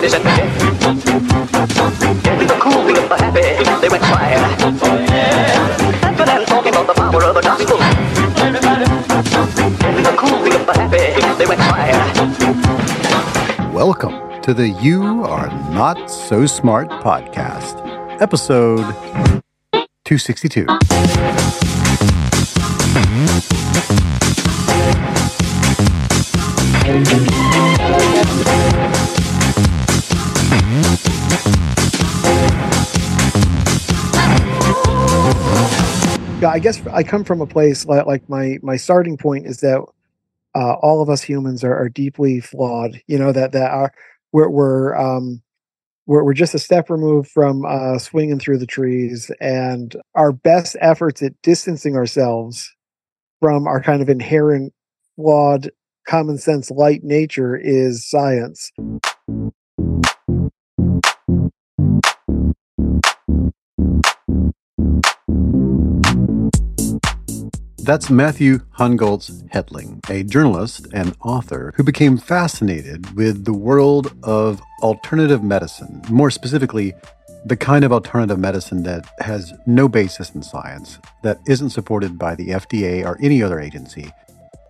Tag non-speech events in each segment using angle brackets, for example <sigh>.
The cool happy, they went quiet. Dancing and talking about the power of the gospel. Cool happy, they went quiet. Welcome to the You Are Not So Smart podcast, episode 262. I guess I come from a place like, like my my starting point is that uh, all of us humans are, are deeply flawed. You know that that are we're we're um, we're, we're just a step removed from uh, swinging through the trees, and our best efforts at distancing ourselves from our kind of inherent flawed common sense light nature is science. That's Matthew Hongoltz Hetling, a journalist and author who became fascinated with the world of alternative medicine, more specifically, the kind of alternative medicine that has no basis in science, that isn't supported by the FDA or any other agency,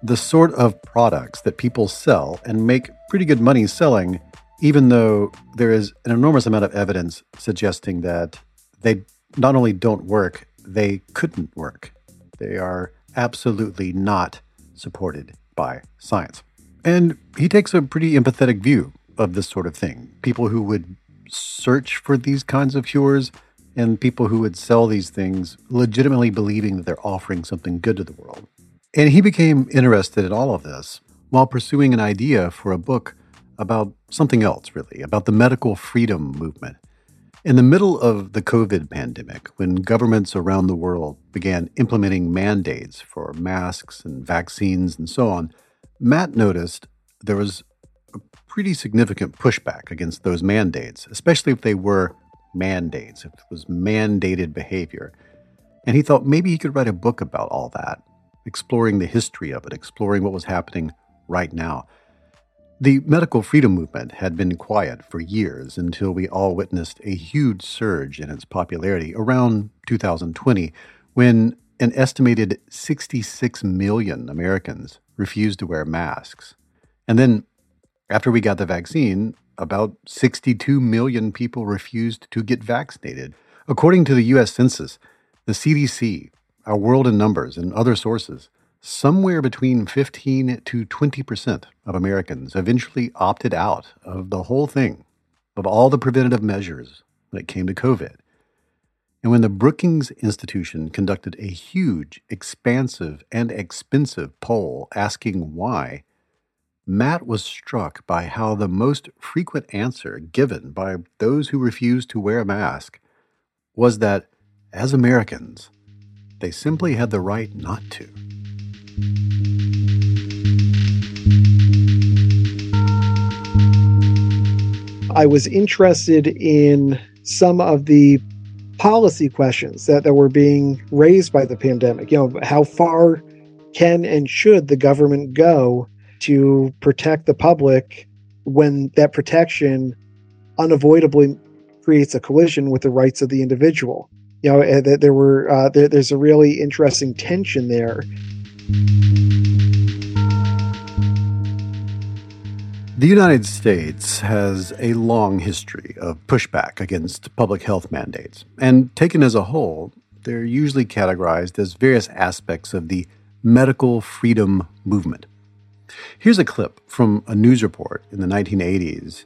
the sort of products that people sell and make pretty good money selling, even though there is an enormous amount of evidence suggesting that they not only don't work, they couldn't work. They are absolutely not supported by science. And he takes a pretty empathetic view of this sort of thing. People who would search for these kinds of cures and people who would sell these things legitimately believing that they're offering something good to the world. And he became interested in all of this while pursuing an idea for a book about something else, really, about the medical freedom movement. In the middle of the COVID pandemic, when governments around the world began implementing mandates for masks and vaccines and so on, Matt noticed there was a pretty significant pushback against those mandates, especially if they were mandates, if it was mandated behavior. And he thought maybe he could write a book about all that, exploring the history of it, exploring what was happening right now. The medical freedom movement had been quiet for years until we all witnessed a huge surge in its popularity around 2020 when an estimated 66 million Americans refused to wear masks. And then, after we got the vaccine, about 62 million people refused to get vaccinated. According to the US Census, the CDC, our world in numbers, and other sources, somewhere between 15 to 20% of Americans eventually opted out of the whole thing, of all the preventative measures when it came to COVID. And when the Brookings Institution conducted a huge, expansive, and expensive poll asking why, Matt was struck by how the most frequent answer given by those who refused to wear a mask was that, as Americans, they simply had the right not to. I was interested in some of the policy questions that, that were being raised by the pandemic. You know, how far can and should the government go to protect the public when that protection unavoidably creates a collision with the rights of the individual? You know, there were uh, there, there's a really interesting tension there. The United States has a long history of pushback against public health mandates, and taken as a whole, they're usually categorized as various aspects of the medical freedom movement. Here's a clip from a news report in the 1980s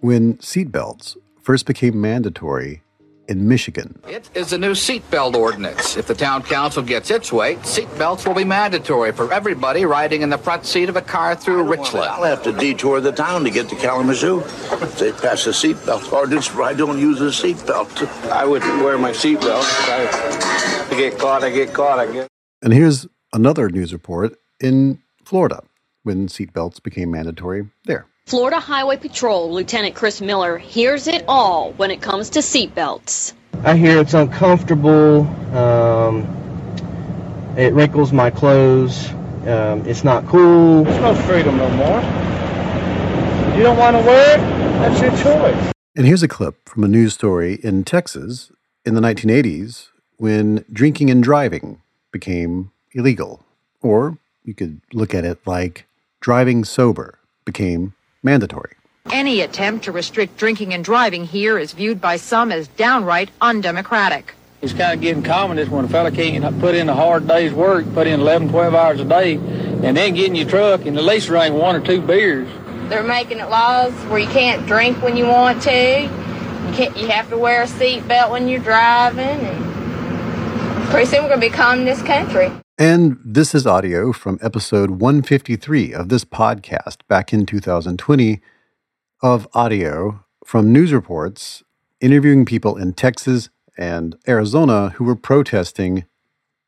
when seatbelts first became mandatory in Michigan. It is a new seatbelt ordinance. If the town council gets its way, seatbelts will be mandatory for everybody riding in the front seat of a car through Richland. I'll have to detour the town to get to Kalamazoo. If they pass a seatbelt ordinance I don't use a seatbelt. I wouldn't wear my seatbelt. If I get caught, I get caught, I guess. And here's another news report in Florida when seatbelts became mandatory there. Florida Highway Patrol Lieutenant Chris Miller hears it all when it comes to seatbelts. I hear it's uncomfortable. Um, it wrinkles my clothes. Um, it's not cool. There's no freedom no more. You don't want to wear it? That's your choice. And here's a clip from a news story in Texas in the 1980s when drinking and driving became illegal. Or you could look at it like driving sober became mandatory. Any attempt to restrict drinking and driving here is viewed by some as downright undemocratic. It's kind of getting common is when a fella can't put in a hard day's work, put in 11, 12 hours a day, and then get in your truck and at least drink one or two beers. They're making it laws where you can't drink when you want to. You can't. You have to wear a seatbelt when you're driving, and pretty soon we're going to be communist country. And this is audio from episode 153 of this podcast back in 2020 of audio from news reports interviewing people in Texas and Arizona who were protesting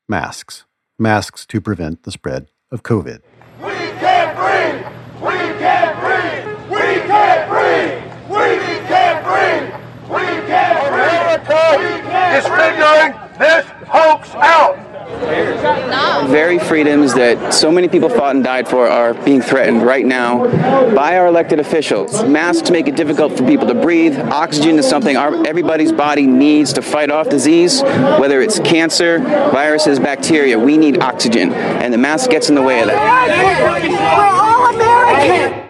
masks, masks to prevent the spread of COVID. We can't breathe! We can't breathe! We can't breathe! We can't breathe! We can't breathe! America is figuring this hoax out! Very freedoms that so many people fought and died for are being threatened right now by our elected officials. Masks make it difficult for people to breathe. Oxygen is something our, everybody's body needs to fight off disease, whether it's cancer, viruses, bacteria. We need oxygen, and the mask gets in the way of that. We're all American!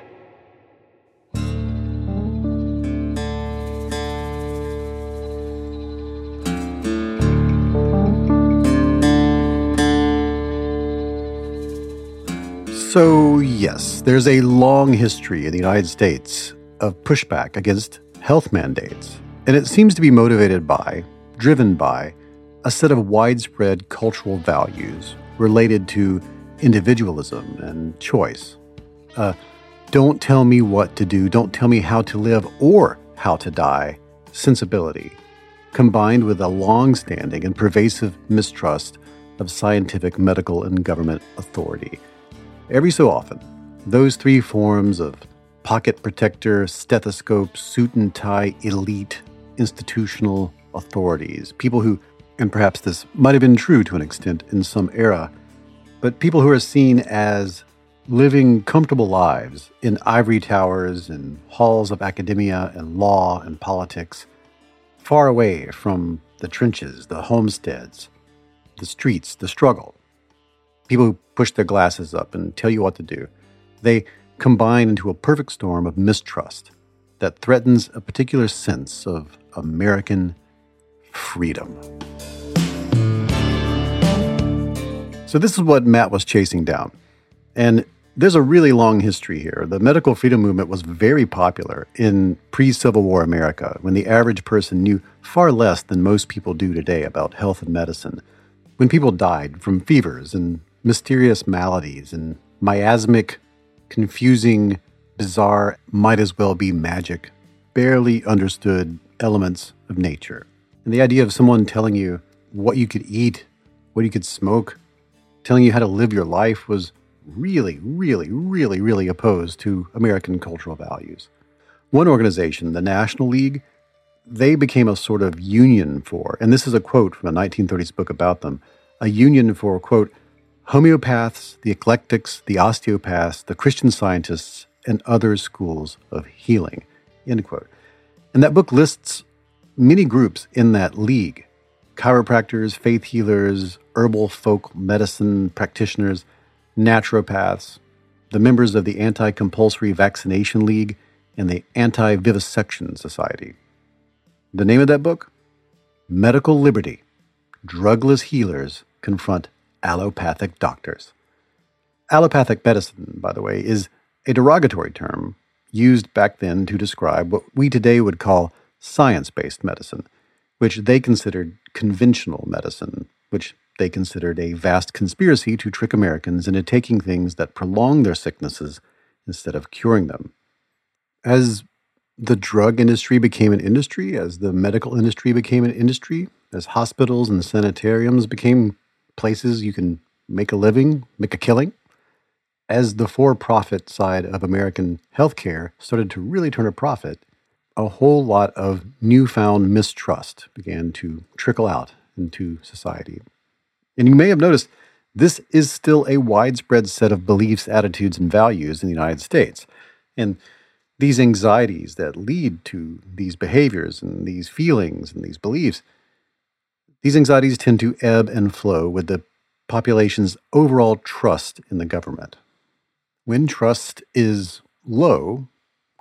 So, yes, there's a long history in the United States of pushback against health mandates, and it seems to be motivated by, driven by, a set of widespread cultural values related to individualism and choice. Uh, don't tell me what to do, don't tell me how to live or how to die sensibility, combined with a long standing and pervasive mistrust of scientific, medical, and government authority. Every so often, those three forms of pocket protector, stethoscope, suit and tie, elite, institutional authorities, people who, and perhaps this might have been true to an extent in some era, but people who are seen as living comfortable lives in ivory towers and halls of academia and law and politics, far away from the trenches, the homesteads, the streets, the struggle people who push their glasses up and tell you what to do. They combine into a perfect storm of mistrust that threatens a particular sense of American freedom. So, this is what Matt was chasing down. And there's a really long history here. The medical freedom movement was very popular in pre Civil War America when the average person knew far less than most people do today about health and medicine. When people died from fevers and mysterious maladies and miasmic, confusing, bizarre, might as well be magic, barely understood elements of nature. And the idea of someone telling you what you could eat, what you could smoke, telling you how to live your life was really, really, really, really opposed to American cultural values. One organization, the National League, they became a sort of union for, and this is a quote from a 1930s book about them, a union for, quote, homeopaths, the eclectics, the osteopaths, the Christian scientists, and other schools of healing. End quote. And that book lists many groups in that league chiropractors, faith healers, herbal folk medicine practitioners, naturopaths, the members of the Anti Compulsory Vaccination League, and the Anti Vivisection Society. The name of that book? Medical Liberty Drugless Healers Confront allopathic doctors. Allopathic medicine, by the way, is a derogatory term used back then to describe what we today would call science based medicine, which they considered conventional medicine, which they considered a vast conspiracy to trick Americans into taking things that prolong their sicknesses instead of curing them. As the drug industry became an industry, as the medical industry became an industry, as hospitals and sanitariums became places you can make a living, make a killing, as the for profit side of American healthcare started to really turn a profit, a whole lot of newfound mistrust began to trickle out into society. And you may have noticed this is still a widespread set of beliefs, attitudes, and values in the United States. And these anxieties that lead to these behaviors and these feelings and these beliefs, these anxieties tend to ebb and flow with the population's overall trust in the government. When trust is low,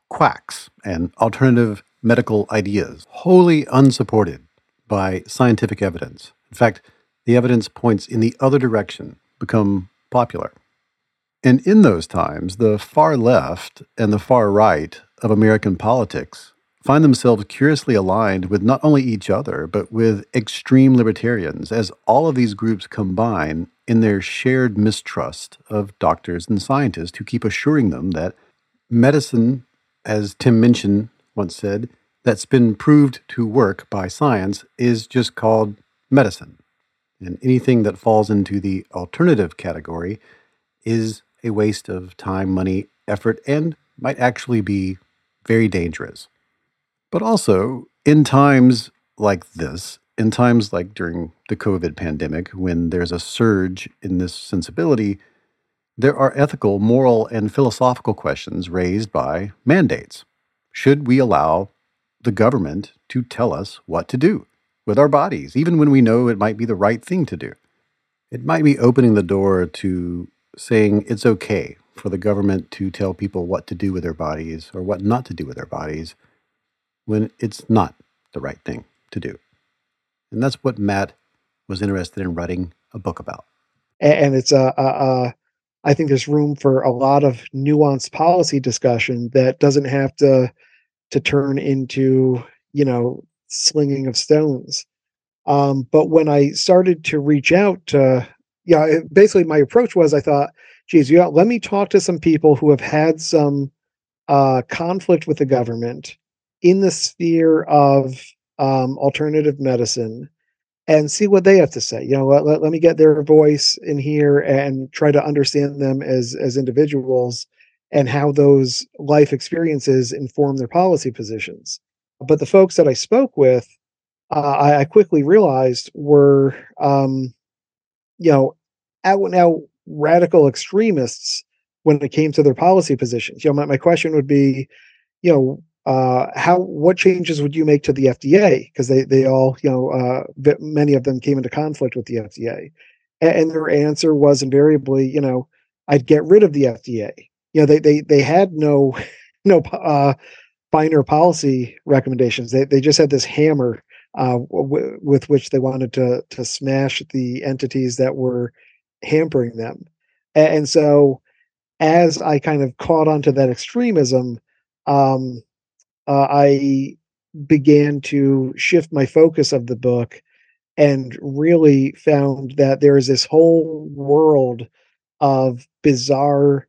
quacks and alternative medical ideas, wholly unsupported by scientific evidence. In fact, the evidence points in the other direction, become popular. And in those times, the far left and the far right of American politics find themselves curiously aligned with not only each other, but with extreme libertarians, as all of these groups combine in their shared mistrust of doctors and scientists who keep assuring them that medicine, as Tim Minchin once said, that's been proved to work by science is just called medicine. And anything that falls into the alternative category is a waste of time, money, effort, and might actually be very dangerous. But also, in times like this, in times like during the COVID pandemic, when there's a surge in this sensibility, there are ethical, moral, and philosophical questions raised by mandates. Should we allow the government to tell us what to do? with our bodies, even when we know it might be the right thing to do. It might be opening the door to saying it's okay for the government to tell people what to do with their bodies or what not to do with their bodies when it's not the right thing to do. And that's what Matt was interested in writing a book about. And it's a, a, a I think there's room for a lot of nuanced policy discussion that doesn't have to to turn into you know slinging of stones. Um, but when I started to reach out, to, yeah, basically my approach was I thought, geez, yeah, let me talk to some people who have had some uh, conflict with the government in the sphere of um, alternative medicine and see what they have to say. You know, let, let, let, me get their voice in here and try to understand them as as individuals and how those life experiences inform their policy positions. But the folks that I spoke with, uh, I, I, quickly realized were, um, you know, out and out radical extremists when it came to their policy positions. You know, my, my question would be, you know, uh, how what changes would you make to the FDA? Because they they all, you know, uh, many of them came into conflict with the FDA, and, and their answer was invariably, you know, I'd get rid of the FDA. You know, they they they had no <laughs> no uh, finer policy recommendations. They they just had this hammer uh, w- with which they wanted to to smash the entities that were hampering them. And, and so, as I kind of caught onto that extremism, um, uh, I began to shift my focus of the book and really found that there is this whole world of bizarre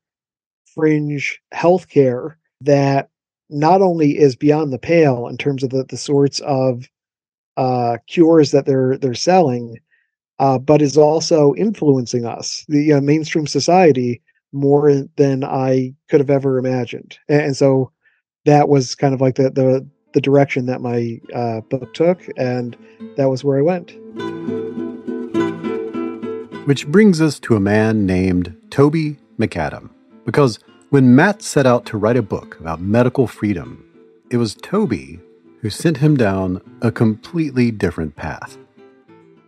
fringe healthcare that not only is beyond the pale in terms of the, the sorts of uh, cures that they're they're selling, uh, but is also influencing us, the mainstream society, more than I could have ever imagined. And, and, so that was kind of like the the, the direction that my uh, book took, and that was where I went. Which brings us to a man named Toby McAdam, because when Matt set out to write a book about medical freedom, it was Toby who sent him down a completely different path.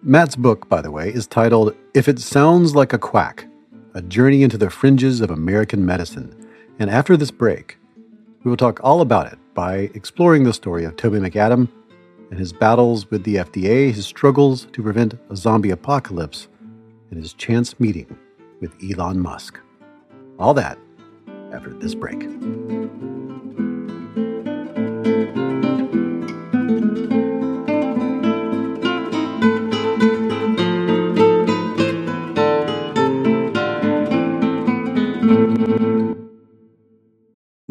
Matt's book, by the way, is titled If It Sounds Like a Quack A Journey into the Fringes of American Medicine. And after this break, we will talk all about it by exploring the story of Toby McAdam and his battles with the FDA, his struggles to prevent a zombie apocalypse, and his chance meeting with Elon Musk. All that after this break.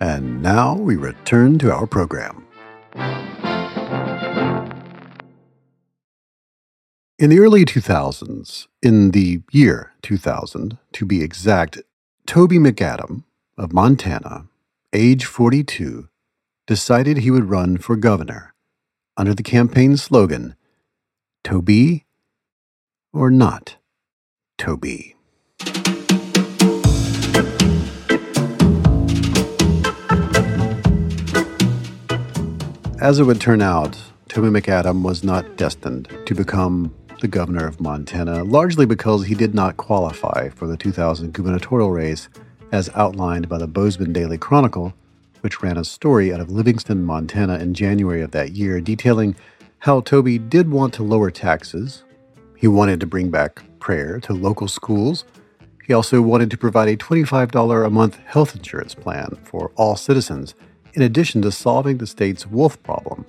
And now we return to our program. In the early 2000s, in the year 2000 to be exact, Toby McAdam of Montana, age 42, decided he would run for governor under the campaign slogan Toby or not Toby. As it would turn out, Toby McAdam was not destined to become the governor of Montana, largely because he did not qualify for the 2000 gubernatorial race as outlined by the Bozeman Daily Chronicle, which ran a story out of Livingston, Montana in January of that year detailing how Toby did want to lower taxes. He wanted to bring back prayer to local schools. He also wanted to provide a $25 a month health insurance plan for all citizens in addition to solving the state's wolf problem.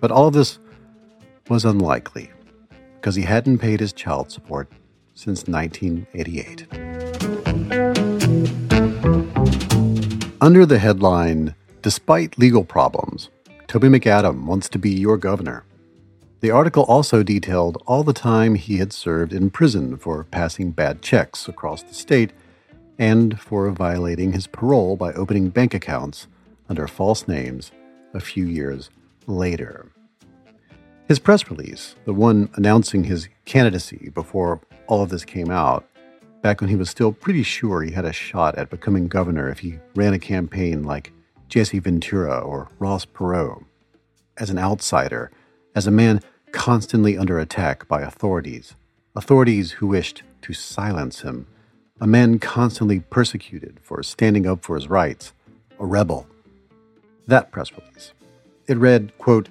But all of this was unlikely because he hadn't paid his child support since 1988. Under the headline, Despite Legal Problems, Toby McAdam wants to be your governor. The article also detailed all the time he had served in prison for passing bad checks across the state and for violating his parole by opening bank accounts under false names a few years later. His press release, the one announcing his candidacy before all of this came out, back when he was still pretty sure he had a shot at becoming governor if he ran a campaign like Jesse Ventura or Ross Perot, as an outsider, as a man constantly under attack by authorities, authorities who wished to silence him, a man constantly persecuted for standing up for his rights, a rebel that press release. It read, quote,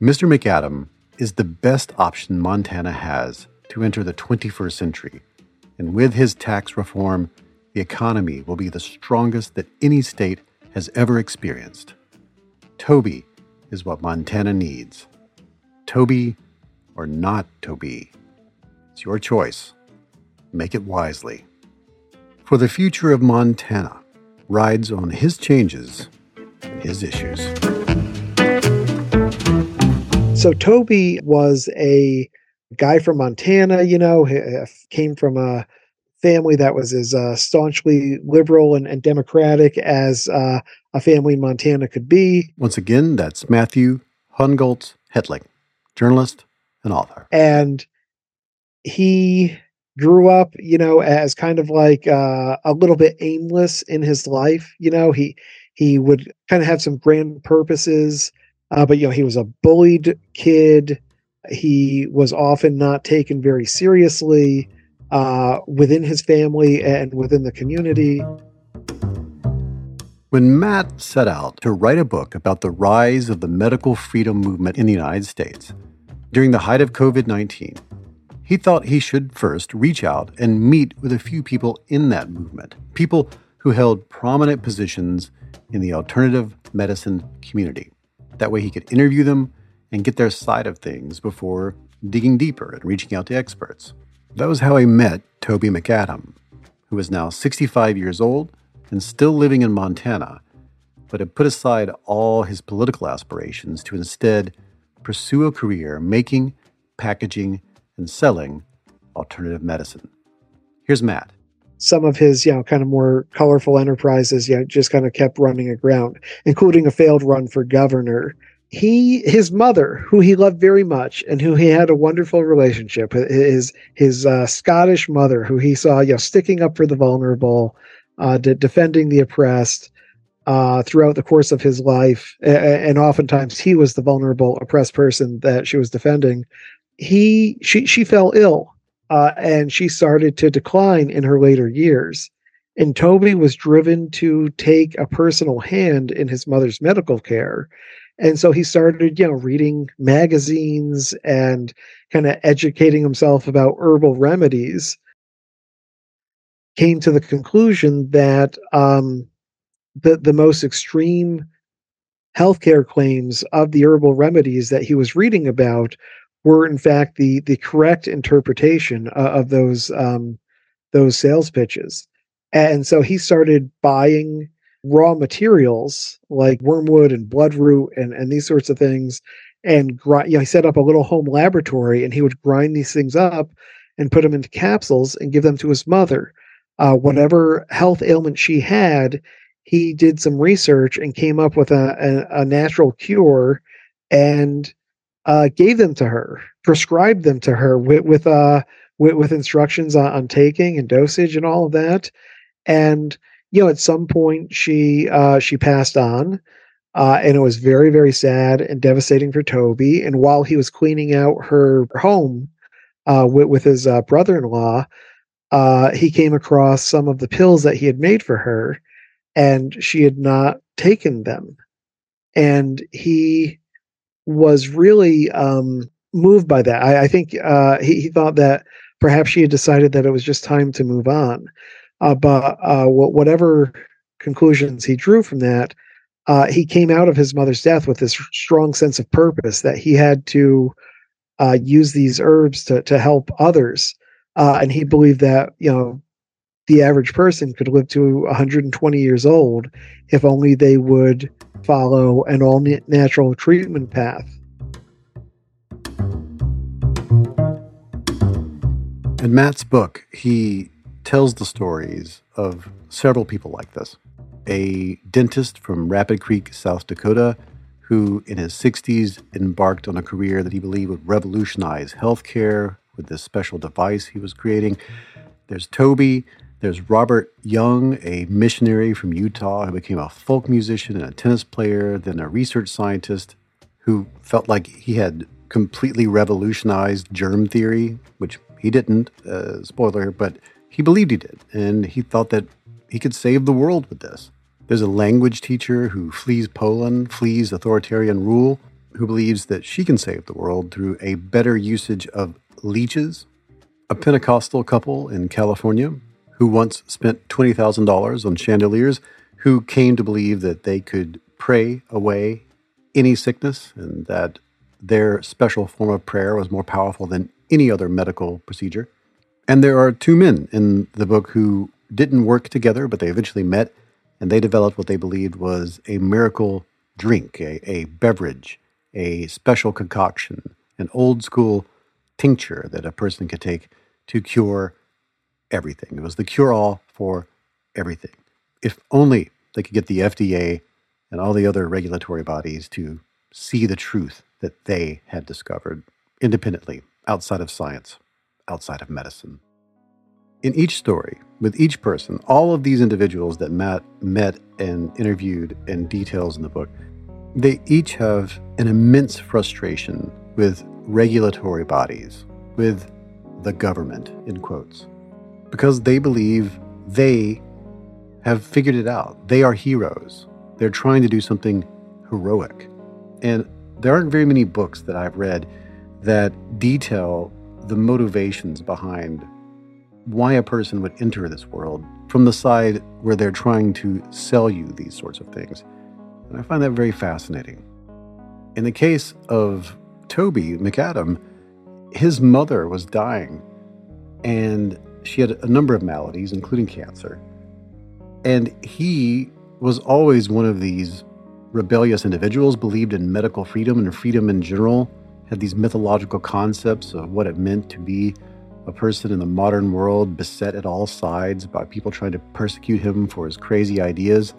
Mr. McAdam is the best option Montana has to enter the 21st century, and with his tax reform, the economy will be the strongest that any state has ever experienced. Toby is what Montana needs. Toby or not Toby. It's your choice. Make it wisely. For the future of Montana rides on his changes his issues. So Toby was a guy from Montana, you know, uh, came from a family that was as uh, staunchly liberal and, and democratic as uh, a family in Montana could be. Once again, that's Matthew Hongoltz Hetling, journalist and author. And he grew up, you know, as kind of like uh, a little bit aimless in his life. You know, he he would kind of have some grand purposes, uh, but you know he was a bullied kid. He was often not taken very seriously uh, within his family and within the community. When Matt set out to write a book about the rise of the medical freedom movement in the United States during the height of COVID 19, he thought he should first reach out and meet with a few people in that movement, people who held prominent positions in the alternative medicine community. That way, he could interview them and get their side of things before digging deeper and reaching out to experts. That was how I met Toby McAdam, who is now 65 years old and still living in Montana, but had put aside all his political aspirations to instead pursue a career making, packaging, and selling alternative medicine. Here's Matt some of his, you know, kind of more colorful enterprises, you know, just kind of kept running aground, including a failed run for governor. He, his mother, who he loved very much and who he had a wonderful relationship, his his uh, Scottish mother, who he saw, you know, sticking up for the vulnerable, uh, de- defending the oppressed, uh, throughout the course of his life, and oftentimes he was the vulnerable, oppressed person that she was defending. He, she, she fell ill uh, and she started to decline in her later years. And Toby was driven to take a personal hand in his mother's medical care. And so he started, you know, reading magazines and kind of educating himself about herbal remedies. Came to the conclusion that um, the the most extreme healthcare claims of the herbal remedies that he was reading about were in fact the the correct interpretation uh, of those um, those sales pitches. And so he started buying raw materials like wormwood and bloodroot and, and these sorts of things and grind, you know, he set up a little home laboratory and he would grind these things up and put them into capsules and give them to his mother. Uh, whatever health ailment she had, he did some research and came up with a, a, a natural cure and uh, gave them to her, prescribed them to her with with uh, with, with instructions on, on, taking and dosage and all of that. And you know, at some point she uh, she passed on, uh, and it was very very sad and devastating for Toby. And while he was cleaning out her home uh, with, with his uh, brother-in-law, uh, he came across some of the pills that he had made for her, and she had not taken them. And he was really um, moved by that. I, I think uh, he, he, thought that perhaps she had decided that it was just time to move on. Uh, but uh, whatever conclusions he drew from that, uh, he came out of his mother's death with this strong sense of purpose that he had to uh, use these herbs to to help others, uh, and he believed that you know the average person could live to 120 years old if only they would follow an all natural treatment path. In Matt's book, he tells the stories of several people like this. A dentist from Rapid Creek, South Dakota, who in his 60s embarked on a career that he believed would revolutionize healthcare with this special device he was creating. There's Toby, there's Robert Young, a missionary from Utah who became a folk musician and a tennis player, then a research scientist who felt like he had completely revolutionized germ theory, which he didn't, uh, spoiler, but he believed he did. And he thought that he could save the world with this. There's a language teacher who flees Poland, flees authoritarian rule, who believes that she can save the world through a better usage of leeches. A Pentecostal couple in California who once spent $20,000 on chandeliers, who came to believe that they could pray away any sickness and that their special form of prayer was more powerful than any other medical procedure. And there are two men in the book who didn't work together, but they eventually met and they developed what they believed was a miracle drink, a, a beverage, a special concoction, an old school tincture that a person could take to cure everything. It was the cure all for everything. If only they could get the FDA and all the other regulatory bodies to see the truth that they had discovered independently, outside of science, outside of medicine. In each story, with each person, all of these individuals that Matt met and interviewed in details in the book, they each have an immense frustration with regulatory bodies, with the government, in quotes because they believe they have figured it out. They are heroes. They're trying to do something heroic. And there aren't very many books that I've read that detail the motivations behind why a person would enter this world from the side where they're trying to sell you these sorts of things. And I find that very fascinating. In the case of Toby McAdam, his mother was dying, and she had a number of maladies, including cancer. And he was always one of these rebellious individuals, believed in medical freedom and freedom in general, had these mythological concepts of what it meant to be a person in the modern world beset at all sides by people trying to persecute him for his crazy ideas.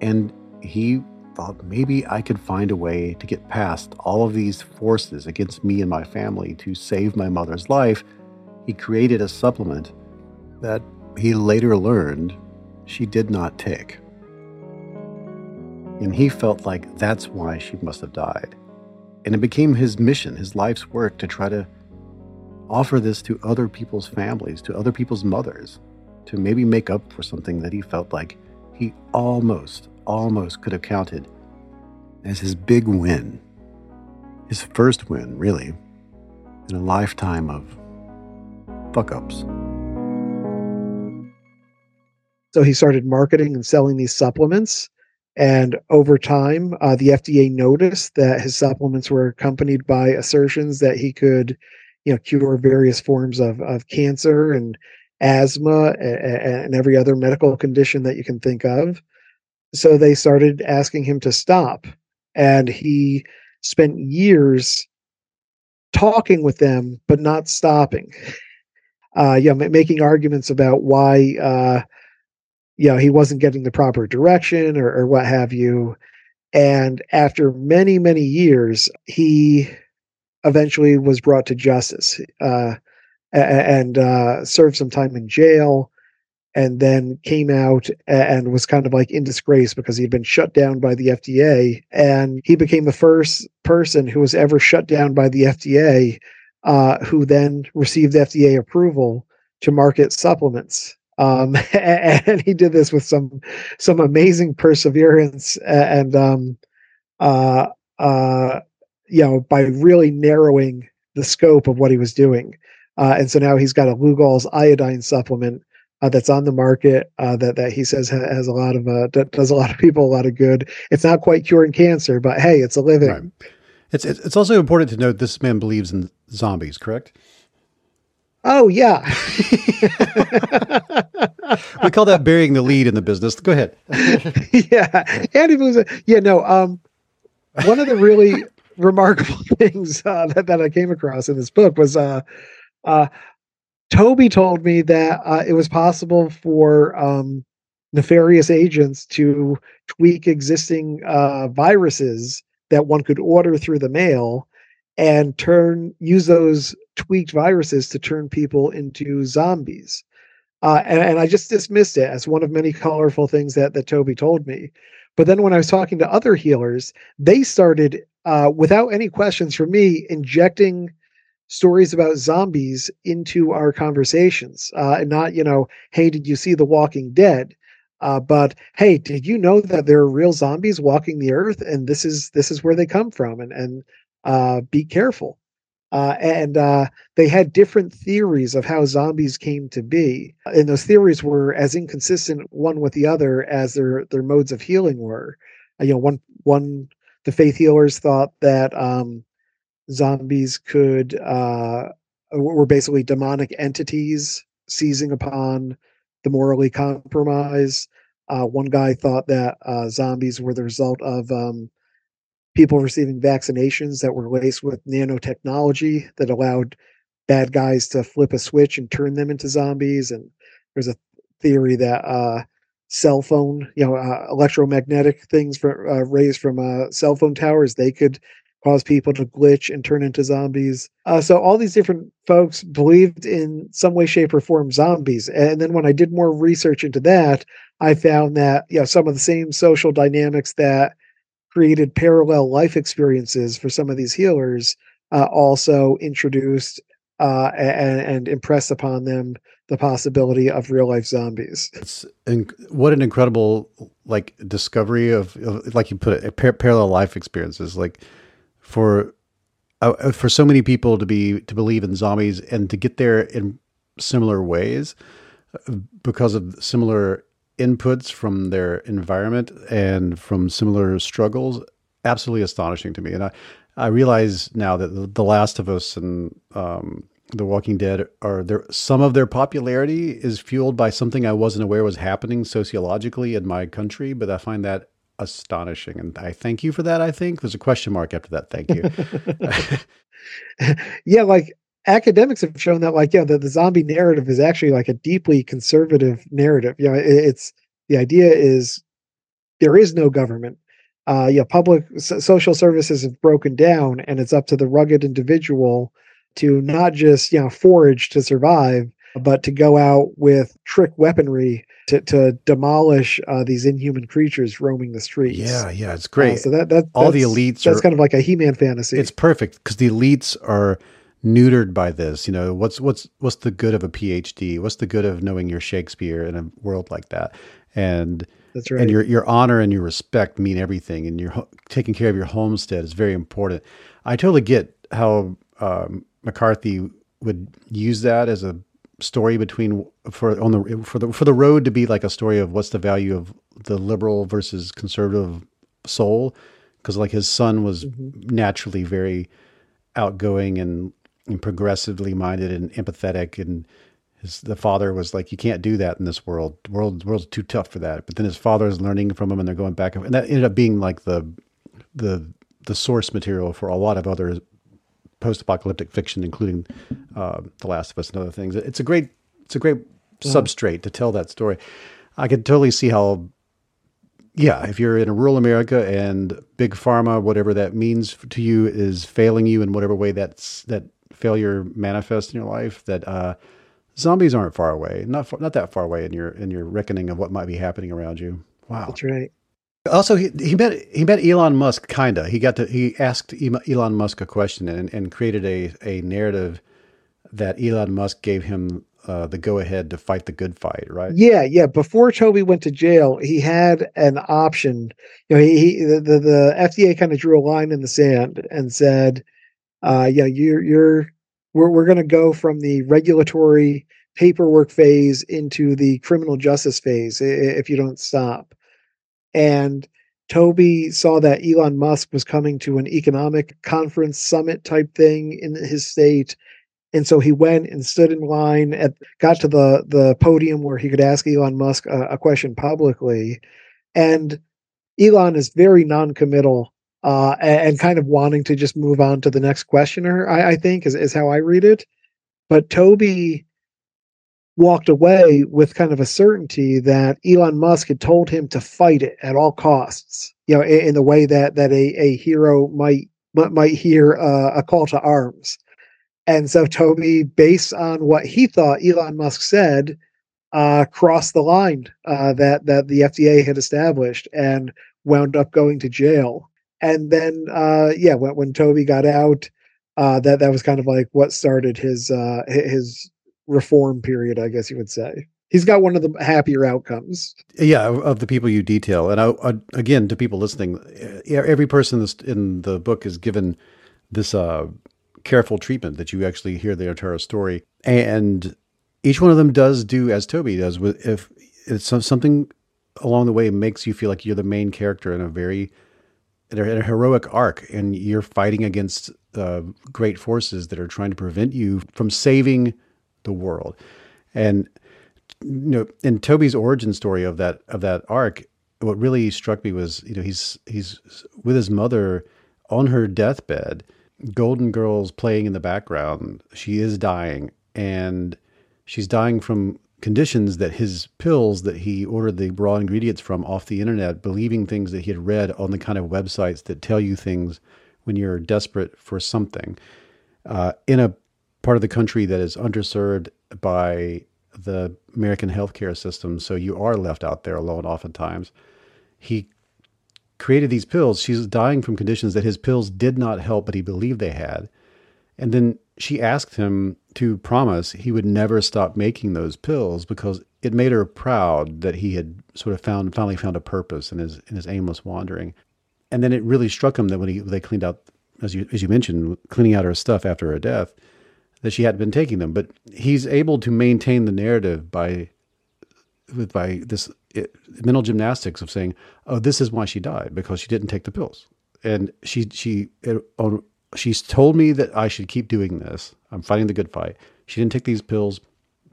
And he thought maybe I could find a way to get past all of these forces against me and my family to save my mother's life he created a supplement that he later learned she did not take. And he felt like that's why she must have died. And it became his mission, his life's work to try to offer this to other people's families, to other people's mothers, to maybe make up for something that he felt like he almost, almost could have counted as his big win. His first win, really, in a lifetime of fuck ups. So he started marketing and selling these supplements. And over time, uh, the FDA noticed that his supplements were accompanied by assertions that he could, you know, cure various forms of, of cancer and asthma and, and every other medical condition that you can think of. So they started asking him to stop. And he spent years talking with them, but not stopping. <laughs> Uh, yeah, making arguments about why uh, you know he wasn't getting the proper direction or, or what have you and after many many years he eventually was brought to justice uh, and uh, served some time in jail and then came out and was kind of like in disgrace because he had been shut down by the FDA. And he became the first person who was ever shut down by the FDA, uh, who then received FDA approval to market supplements um, <laughs> and he did this with some some amazing perseverance and um, uh, uh, you know by really narrowing the scope of what he was doing. Uh, and so now he's got a Lugol's iodine supplement uh, that's on the market uh, that that he says ha- has a lot of uh, does a lot of people a lot of good. It's not quite curing cancer, but hey, it's a living. Right. It's it's also important to note this man believes in zombies, correct? Oh yeah. <laughs> we call that burying the lead in the business. Go ahead. <laughs> yeah, Andy was yeah no. Um, one of the really <laughs> remarkable things uh, that that I came across in this book was uh, uh, Toby told me that uh, it was possible for um, nefarious agents to tweak existing uh, viruses that one could order through the mail and turn use those tweaked viruses to turn people into zombies. Uh, and, and, I just dismissed it as one of many colorful things that that Toby told me. But then when I was talking to other healers, they started uh, without any questions from me injecting stories about zombies into our conversations, uh, and not you know, hey, did you see The Walking Dead? Uh, but hey, did you know that there are real zombies walking the earth, and this is this is where they come from, and and uh, be careful. Uh, and uh, they had different theories of how zombies came to be, and those theories were as inconsistent one with the other as their their modes of healing were. Uh, you know, one one the faith healers thought that um, zombies could uh, were basically demonic entities seizing upon the morally compromised. Uh, one guy thought that uh, zombies were the result of um, people receiving vaccinations that were laced with nanotechnology that allowed bad guys to flip a switch and turn them into zombies. And there's a theory that uh, cell phone, you know, uh, electromagnetic things for, uh, raised from uh, cell phone towers, they could cause people to glitch and turn into zombies. Uh, so all these different folks believed in some way, shape, or form zombies. And then when I did more research into that, I found that you know some of the same social dynamics that created parallel life experiences for some of these healers, uh, also introduced uh, and, and impressed upon them the possibility of real life zombies. It's and what an incredible like discovery of, of like you put it, par- parallel life experiences. Like for uh, for so many people to be to believe in zombies and to get there in similar ways uh, because of similar inputs from their environment and from similar struggles absolutely astonishing to me. And i i realize now that the, the last of us and um, the walking dead are there some of their popularity is fueled by something i wasn't aware was happening sociologically in my country but i find that astonishing and i thank you for that i think. There's a question mark after that thank you. <laughs> Yeah like academics have shown that like yeah the, the zombie narrative is actually like a deeply conservative narrative. You know it, it's the idea is there is no government. Uh yeah public so, social services have broken down and it's up to the rugged individual to not just you know forage to survive but to go out with trick weaponry to, to demolish uh, these inhuman creatures roaming the streets. Yeah, yeah, it's great. Uh, so that that all the elites that's are, kind of like a He-Man fantasy. It's perfect because the elites are neutered by this. You know, what's what's what's the good of a PhD? What's the good of knowing your Shakespeare in a world like that? And That's right. and your your honor and your respect mean everything, and your taking care of your homestead is very important. I totally get how um, McCarthy would use that as a story between for on the for the for the road to be like a story of what's the value of the liberal versus conservative soul because like his son was mm-hmm. naturally very outgoing and, and progressively minded and empathetic and his the father was like you can't do that in this world. The world the world's too tough for that. But then his father is learning from him and they're going back and that ended up being like the the the source material for a lot of other post-apocalyptic fiction including uh, the last of us and other things it's a great it's a great substrate to tell that story i could totally see how yeah, if you're in a rural America and big pharma, whatever that means to you, is failing you in whatever way that's that failure manifests in your life, that uh, zombies aren't far away, not far, not that far away in your in your reckoning of what might be happening around you. Wow, That's right. Also, he, he met he met Elon Musk. Kinda, he got to he asked Elon Musk a question and, and created a a narrative that Elon Musk gave him uh, the go ahead to fight the good fight. Right? Yeah, yeah. Before Toby went to jail, he had an option. You know, he, he the, the the FDA kind of drew a line in the sand and said, uh, "Yeah, you're you're we're we're going to go from the regulatory paperwork phase into the criminal justice phase if you don't stop." And Toby saw that Elon Musk was coming to an economic conference summit type thing in his state. And so he went and stood in line at got to the the podium where he could ask Elon Musk a, a question publicly. And Elon is very non-committal uh, a- and, kind of wanting to just move on to the next questioner, I, I think, is, is how I read it. But Toby walked away with kind of a certainty that Elon Musk had told him to fight it at all costs. You know, in, in the way that that a, a hero might might hear uh, a call to arms. And so Toby, based on what he thought Elon Musk said, uh, crossed the line uh, that that the FDA had established and wound up going to jail. And then, uh, yeah, when, when Toby got out, uh, that that was kind of like what started his uh, his reform period, I guess you would say. He's got one of the happier outcomes. Yeah, of, the people you detail, and I, I, again to people listening, every person in the book is given this uh, careful treatment that you actually hear their entire story, and each one of them does do as Toby does. With if it's something along the way makes you feel like you're the main character in a very in a heroic arc, and you're fighting against uh, great forces that are trying to prevent you from saving the world, and you know, in Toby's origin story of that of that arc, what really struck me was, you know, he's he's with his mother on her deathbed, Golden Girls playing in the background. She is dying, and she's dying from conditions that his pills that he ordered the raw ingredients from off the internet, believing things that he had read on the kind of websites that tell you things when you're desperate for something, uh, in a part of the country that is underserved by the American healthcare system. So you are left out there alone oftentimes. He created these pills. She's dying from conditions that his pills did not help, but he believed they had. And then she asked him to promise he would never stop making those pills because it made her proud that he had sort of found finally found a purpose in his in his aimless wandering. And then it really struck him that when he they cleaned out as you as you mentioned, cleaning out her stuff after her death, that she hadn't been taking them. But he's able to maintain the narrative by by this it, mental gymnastics of saying, "Oh, this is why she died because she didn't take the pills." And she she eh, on, she's told me that I should keep doing this. I'm fighting the good fight. She didn't take these pills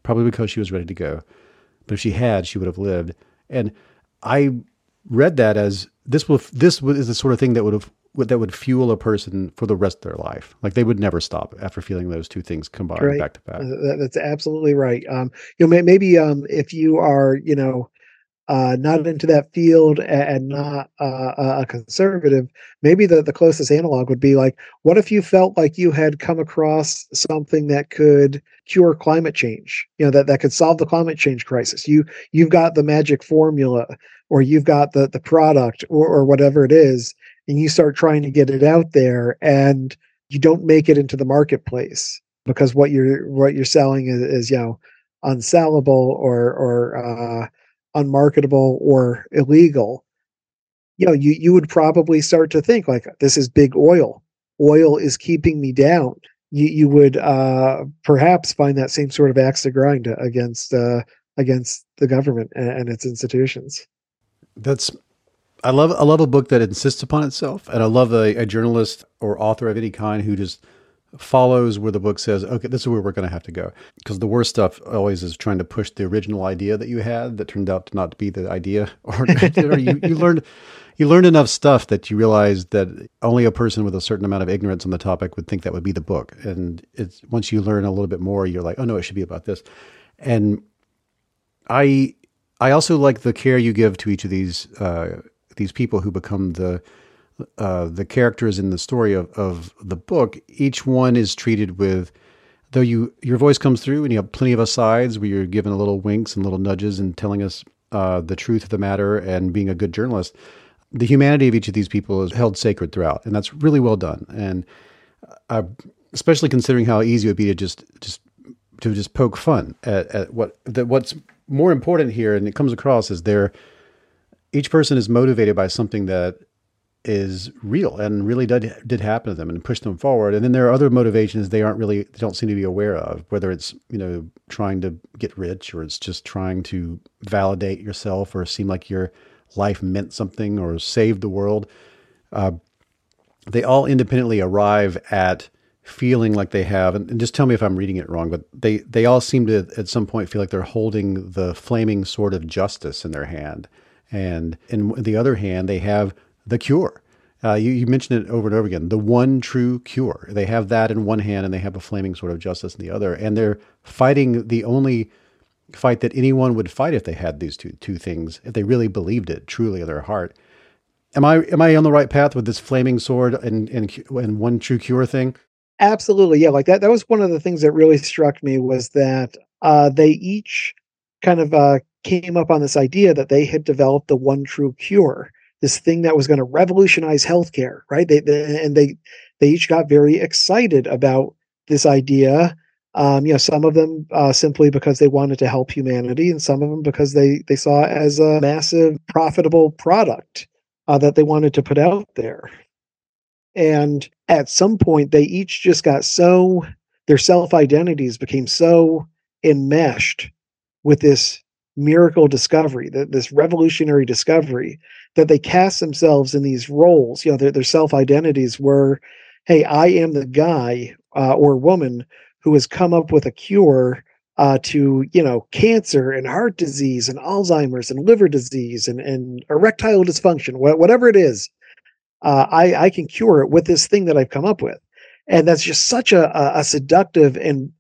probably because she was ready to go. But if she had, she would have lived. And I read that as this will this is the sort of thing that would have that would fuel a person for the rest of their life. Like they would never stop after feeling those two things combined right. back to back. That's absolutely right. Um, you know, maybe um, if you are, you know, uh, not into that field and not uh, a a conservative, maybe the, the closest analog would be like, what if you felt like you had come across something that could cure climate change? You know, that, that could solve the climate change crisis. You you've got the magic formula, or you've got the the product, or, or whatever it is, and you start trying to get it out there, and you don't make it into the marketplace because what you're what you're selling is, is you know unsellable or or uh, unmarketable or illegal you know you you would probably start to think like this is big oil. Oil is keeping me down. You you would uh, perhaps find that same sort of axe to grind against uh, against the government and, and its institutions that's I love I love a book that insists upon itself, and I love a, a, journalist or author of any kind who just follows where the book says, okay, this is where we're going to have to go. Because the worst stuff always is trying to push the original idea that you had that turned out to not be the idea, <laughs> or, you, you learned you learned enough stuff that you realize that only a person with a certain amount of ignorance on the topic would think that would be the book. And it's once you learn a little bit more, you're like, oh no, it should be about this. And I I also like the care you give to each of these uh, these people who become the uh, the characters in the story of, of the book, each one is treated with, though you your voice comes through and you have plenty of asides where you're given a little winks and little nudges and telling us uh, the truth of the matter and being a good journalist. The humanity of each of these people is held sacred throughout, and that's really well done. And uh, especially considering how easy it would be to just just to just poke fun at, at what that what's more important here, and it comes across is they're each person is motivated by something that is real and really did did happen to them and push them forward. And then there are other motivations they aren't really they don't seem to be aware of, whether it's you know trying to get rich or it's just trying to validate yourself or seem like your life meant something or save the world. Uh, they all independently arrive at feeling like they have, and, just tell me if I'm reading it wrong, but they they all seem to at some point feel like they're holding the flaming sword of justice in their hand. And in the other hand, they have the cure. Uh, you, you, mentioned it over and over again. The one true cure. They have that in one hand, and they have a flaming sword of justice in the other, and they're fighting the only fight that anyone would fight if they had these two two things, if they really believed it truly in their heart. Am I am I on the right path with this flaming sword and and and one true cure thing? Absolutely, yeah. Like that. That was one of the things that really struck me was that uh, they each kind of uh, came up on this idea that they had developed the one true cure this thing that was going to revolutionize healthcare, right? They, they, and they they each got very excited about this idea. Um, you know, some of them uh, simply because they wanted to help humanity, and some of them because they they saw it as a massive profitable product uh, that they wanted to put out there. And at some point, they each just got so their self identities became so enmeshed with this miracle discovery, that this revolutionary discovery, that they cast themselves in these roles. You know, their, their self identities were, hey, I am the guy uh, or woman who has come up with a cure uh, to you know cancer and heart disease and Alzheimer's and liver disease and, and erectile dysfunction, wh- whatever it is. Uh, I, I can cure it with this thing that I've come up with. And that's just such a, a, seductive and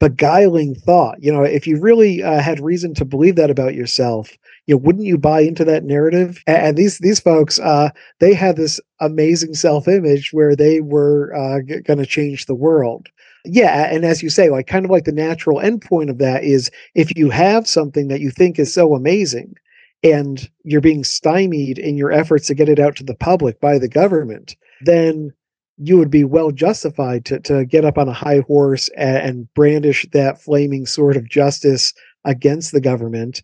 beguiling thought. You know, if you really uh, had reason to believe that about yourself, you know, wouldn't you buy into that narrative? And, and these these folks, uh, they had this amazing self image where they were uh, g- going to change the world. Yeah, and as you say, like kind of like the natural endpoint of that is if you have something that you think is so amazing, and you're being stymied in your efforts to get it out to the public by the government, then you would be well justified to, to get up on a high horse and, and brandish that flaming sword of justice against the government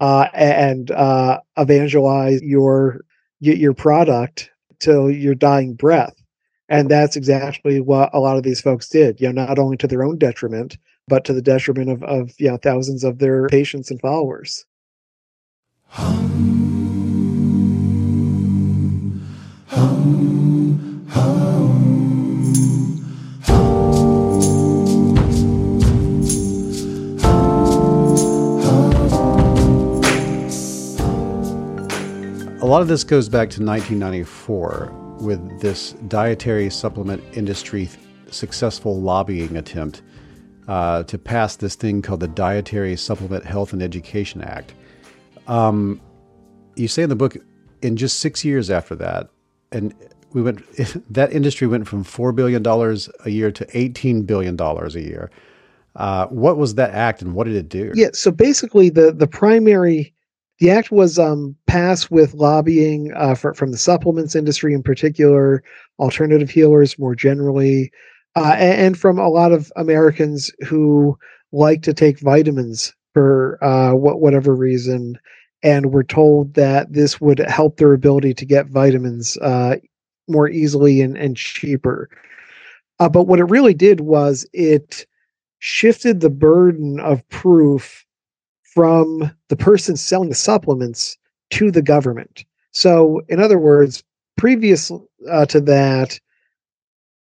uh, and uh, evangelize your your product till your dying breath. And that's exactly what a lot of these folks did. You know, not only to their own detriment, but to the detriment of, of you know thousands of their patients and followers. A lot of this goes back to 1994 with this dietary supplement industry successful lobbying attempt uh, to pass this thing called the Dietary Supplement Health and Education Act. Um, you say in the book, in just six years after that, and we went <laughs> that industry went from four billion dollars a year to eighteen billion dollars a year. Uh, what was that act, and what did it do? Yeah, so basically, the the primary the act was um, passed with lobbying uh, for, from the supplements industry in particular, alternative healers more generally, uh, and, and, from a lot of Americans who like to take vitamins for uh, what, whatever reason, and were told that this would help their ability to get vitamins uh, more easily and, and cheaper. Uh, but what it really did was it shifted the burden of proof from the person selling the supplements to the government. So, in other words, previous uh, to that,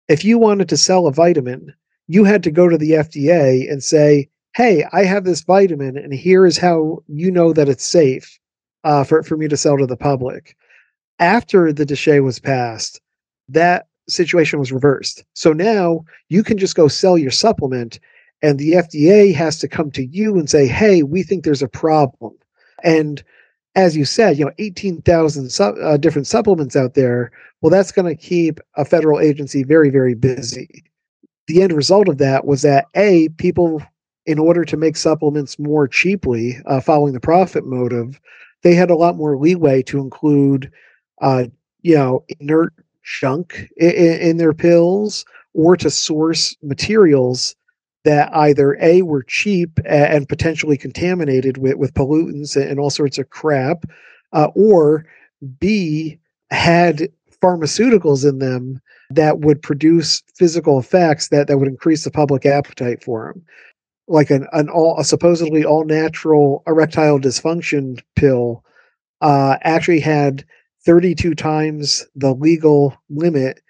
if you wanted to sell a vitamin, you had to go to the FDA and say, "Hey, I have this vitamin, and here is how you know that it's safe uh, for for me to sell to the public." After the DSHEA was passed, that situation was reversed. So now you can just go sell your supplement, and the FDA has to come to you and say, "Hey, we think there's a problem." And as you said, you know, 18,000 su- uh, different supplements out there. Well, that's going to keep a federal agency very, very busy. The end result of that was that A, people, in order to make supplements more cheaply, uh, following the profit motive, they had a lot more leeway to include, uh, you know, inert junk in, in their pills or to source materials that either a were cheap and potentially contaminated with, with pollutants and all sorts of crap uh, or b had pharmaceuticals in them that would produce physical effects that, that would increase the public appetite for them like an, an all a supposedly all natural erectile dysfunction pill uh, actually had 32 times the legal limit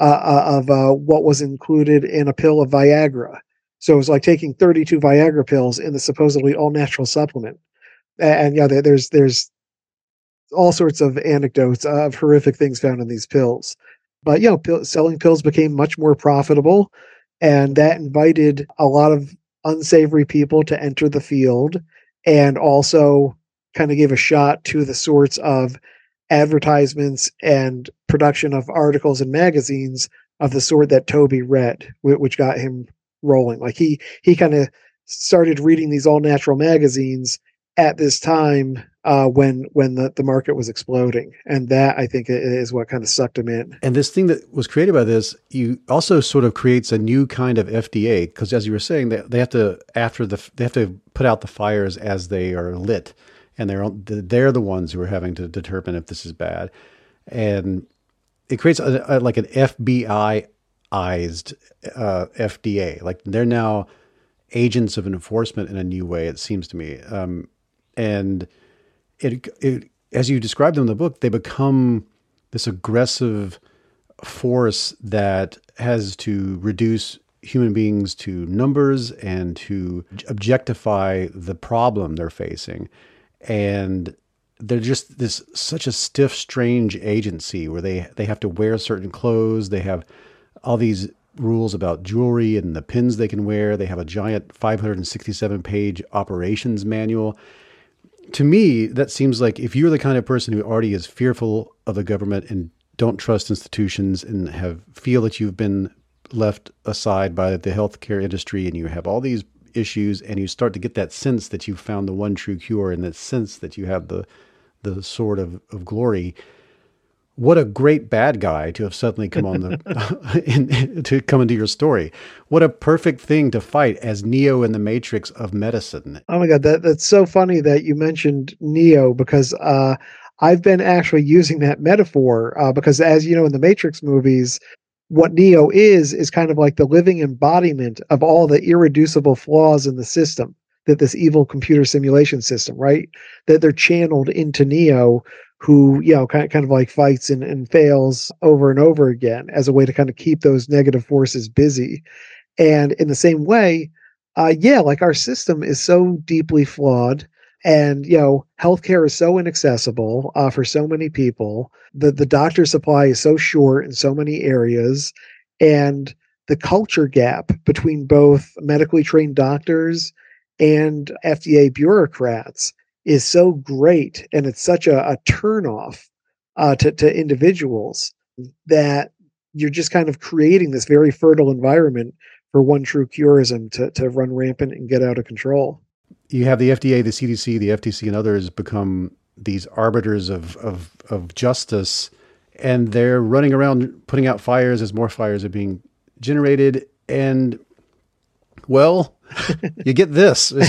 uh, uh of uh, what was included in a pill of Viagra. So it was like taking 32 Viagra pills in the supposedly all natural supplement. And, and yeah, there's there's all sorts of anecdotes of horrific things found in these pills. But you know, selling pills became much more profitable, and that invited a lot of unsavory people to enter the field, and also kind of gave a shot to the sorts of advertisements and production of articles and magazines of the sort that Toby read, which got him rolling. Like he he kind of started reading these all natural magazines at this time uh, when when the, the market was exploding, and that I think is what kind of sucked him in. And this thing that was created by this, you also sort of creates a new kind of FDA because, as you were saying, they, they have to after the they have to put out the fires as they are lit, and they're they're the ones who are having to determine if this is bad, and it creates a, a, like an FBI uh, FDA. Like they're now agents of enforcement in a new way. It seems to me, um, and it, it as you describe them in the book, they become this aggressive force that has to reduce human beings to numbers and to objectify the problem they're facing. And they're just this such a stiff, strange agency where they they have to wear certain clothes. They have all these rules about jewelry and the pins they can wear. They have a giant 567 page operations manual. To me, that seems like if you're the kind of person who already is fearful of the government and don't trust institutions and have feel that you've been left aside by the healthcare industry and you have all these issues and you start to get that sense that you've found the one true cure and that sense that you have the the sword of, of glory, what a great bad guy to have suddenly come on the <laughs> <laughs> in, to come into your story. What a perfect thing to fight as Neo in the Matrix of medicine. Oh my god, that that's so funny that you mentioned Neo because uh, I've been actually using that metaphor uh, because as you know in the Matrix movies, what Neo is is kind of like the living embodiment of all the irreducible flaws in the system that this evil computer simulation system, right? That they're channeled into Neo who you know kind of, kind of like fights and, and fails over and over again as a way to kind of keep those negative forces busy. And in the same way uh, yeah like our system is so deeply flawed and you know healthcare is so inaccessible uh, for so many people. The the doctor supply is so short in so many areas and the culture gap between both medically trained doctors and FDA bureaucrats is so great and it's such a, a turnoff uh, to, to individuals that you're just kind of creating this very fertile environment for one true curism to, to run rampant and get out of control. You have the FDA, the CDC, the FTC, and others become these arbiters of, of, of justice and they're running around putting out fires as more fires are being generated. And well, <laughs> you get this. <laughs>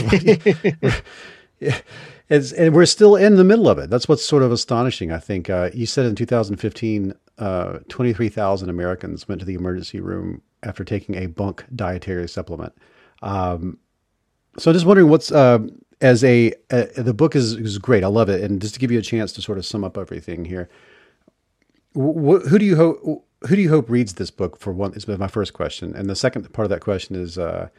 <laughs> It's, and we're still in the middle of it. That's what's sort of astonishing. I think uh, you said in 2015, uh, 23,000 Americans went to the emergency room after taking a bunk dietary supplement. Um, so I'm just wondering what's uh, as a the book is is great. I love it, and just to give you a chance to sort of sum up everything here, wh- who do you hope who do you hope reads this book? For one, is my first question, and the second part of that question is uh,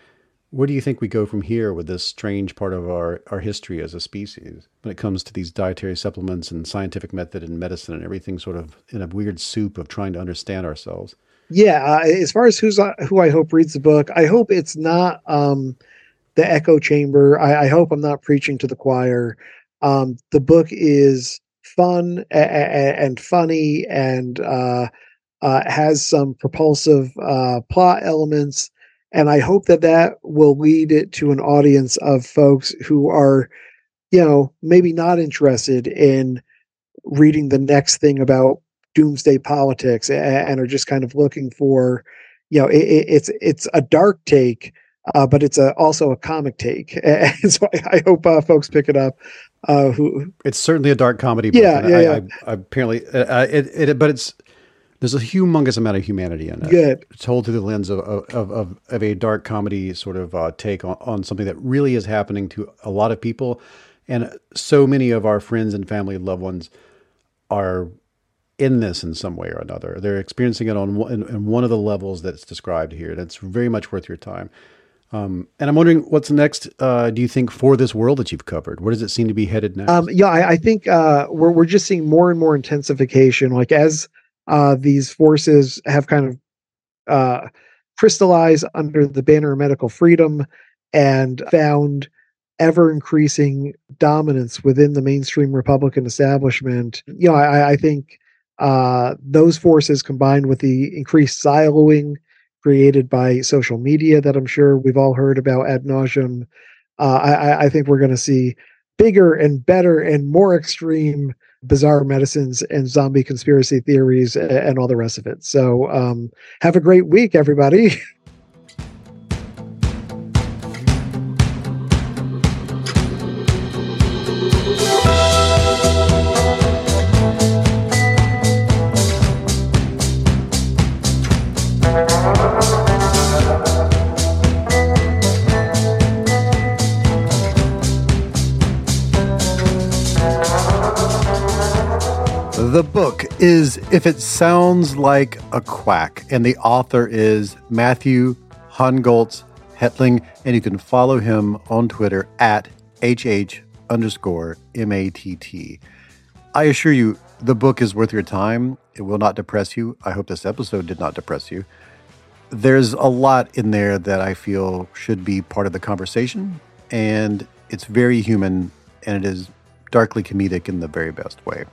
where do you think we go from here with this strange part of our, our history as a species when it comes to these dietary supplements and scientific method and medicine and everything sort of in a weird soup of trying to understand ourselves? Yeah, uh, as far as who's uh, who I hope reads the book, I hope it's not um, the echo chamber. I, I, hope I'm not preaching to the choir. Um, the book is fun a- a- and funny and uh, uh, has some propulsive uh, plot elements and I hope that that will lead it to an audience of folks who are, you know, maybe not interested in reading the next thing about doomsday politics and, are just kind of looking for, you know, it, it's it's a dark take, uh, but it's a, also a comic take, <laughs> and so I, I hope uh, folks pick it up. Uh, who it's certainly a dark comedy. Book, yeah, yeah, I, yeah. I, apparently, uh, it, it, but it's there's a humongous amount of humanity in it. Good. Told through the lens of of, of, of a dark comedy sort of uh, take on, on something that really is happening to a lot of people. And so many of our friends and family and loved ones are in this in some way or another. They're experiencing it on in, in one of the levels that's described here. And it's very much worth your time. Um, and I'm wondering what's next. Uh, do you think for this world that you've covered? Where does it seem to be headed next? Um, yeah, I, I think uh, we're we're just seeing more and more intensification. Like as uh, these forces have kind of uh, crystallized under the banner of medical freedom and found ever increasing dominance within the mainstream Republican establishment. You know, I, I think uh, those forces combined with the increased siloing created by social media that I'm sure we've all heard about ad nauseum. Uh, I, I think we're going to see bigger and better and more extreme bizarre medicines and zombie conspiracy theories and all the rest of it. So, um, have a great week, everybody. <laughs> If It Sounds Like a Quack, and the author is Matthew Hongoltz Hetling, and you can follow him on Twitter at HH underscore M-A-T-T. I assure you, the book is worth your time. It will not depress you. I hope this episode did not depress you. There's a lot in there that I feel should be part of the conversation, and it's very human, and it is darkly comedic in the very best way.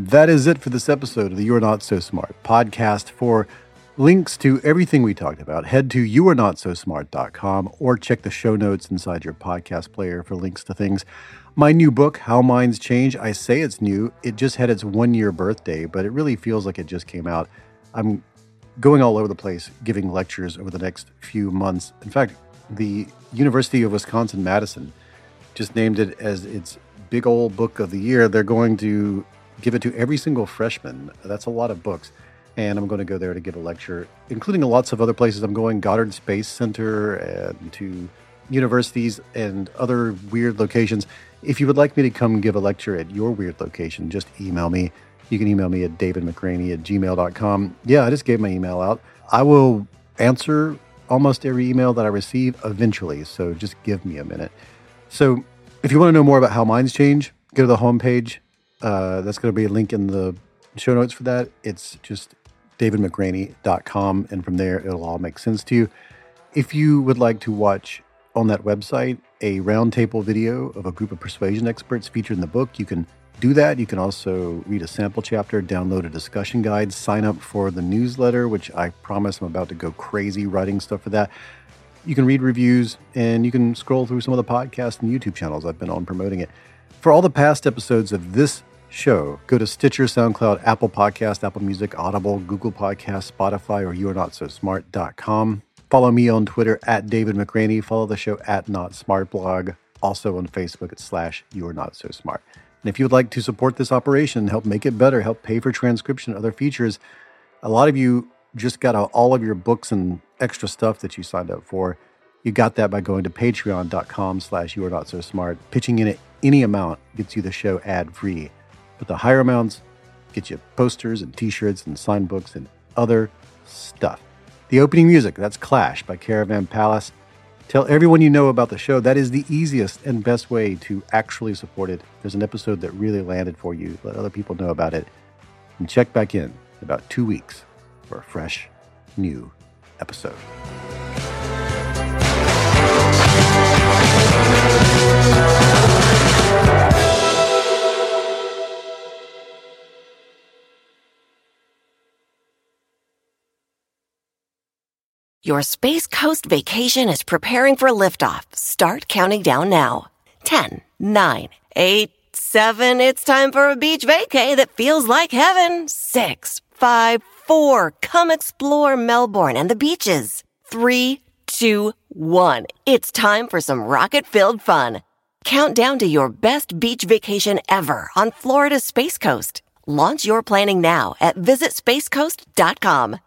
That is it for this episode of the You're Not So Smart podcast. For links to everything we talked about, head to youarenotsosmart.com or check the show notes inside your podcast player for links to things. My new book, How Minds Change, I say it's new. It just had its one year birthday, but it really feels like it just came out. I'm going all over the place giving lectures over the next few months. In fact, the University of Wisconsin Madison just named it as its big old book of the year. They're going to give it to every single freshman. That's a lot of books. And I'm going to go there to give a lecture, including lots of other places. I'm going Goddard Space Center and to universities and other weird locations. If you would like me to come give a lecture at your weird location, just email me. You can email me at davidmcraney at gmail.com. Yeah, I just gave my email out. I will answer almost every email that I receive eventually. So just give me a minute. So if you want to know more about how minds change, go to the homepage, uh, that's going to be a link in the show notes for that. It's just davidmcraney.com. And from there, it'll all make sense to you. If you would like to watch on that website a roundtable video of a group of persuasion experts featured in the book, you can do that. You can also read a sample chapter, download a discussion guide, sign up for the newsletter, which I promise I'm about to go crazy writing stuff for that. You can read reviews and you can scroll through some of the podcasts and YouTube channels I've been on promoting it. For all the past episodes of this show. Go to Stitcher, SoundCloud, Apple Podcast, Apple Music, Audible, Google Podcast, Spotify, or youarenotsosmart.com. Follow me on Twitter at David McRaney. Follow the show at Not Smart Blog. Also on Facebook at slash You Are Not So Smart. And if you would like to support this operation, help make it better, help pay for transcription, other features, a lot of you just got all of your books and extra stuff that you signed up for. You got that by going to patreon.com slash you are not so smart. Pitching in at any amount gets you the show ad free. But the higher amounts get you posters and t-shirts and signed books and other stuff. The opening music, that's Clash by Caravan Palace. Tell everyone you know about the show. That is the easiest and best way to actually support it. There's an episode that really landed for you. Let other people know about it. And check back in about two weeks for a fresh, new episode. Your Space Coast vacation is preparing for liftoff. Start counting down now. 10, 9, 8, 7. It's time for a beach vacay that feels like heaven. 6, 5, 4. Come explore Melbourne and the beaches. 3, 2, 1. It's time for some rocket filled fun. Count down to your best beach vacation ever on Florida's Space Coast. Launch your planning now at visitspacecoast.com.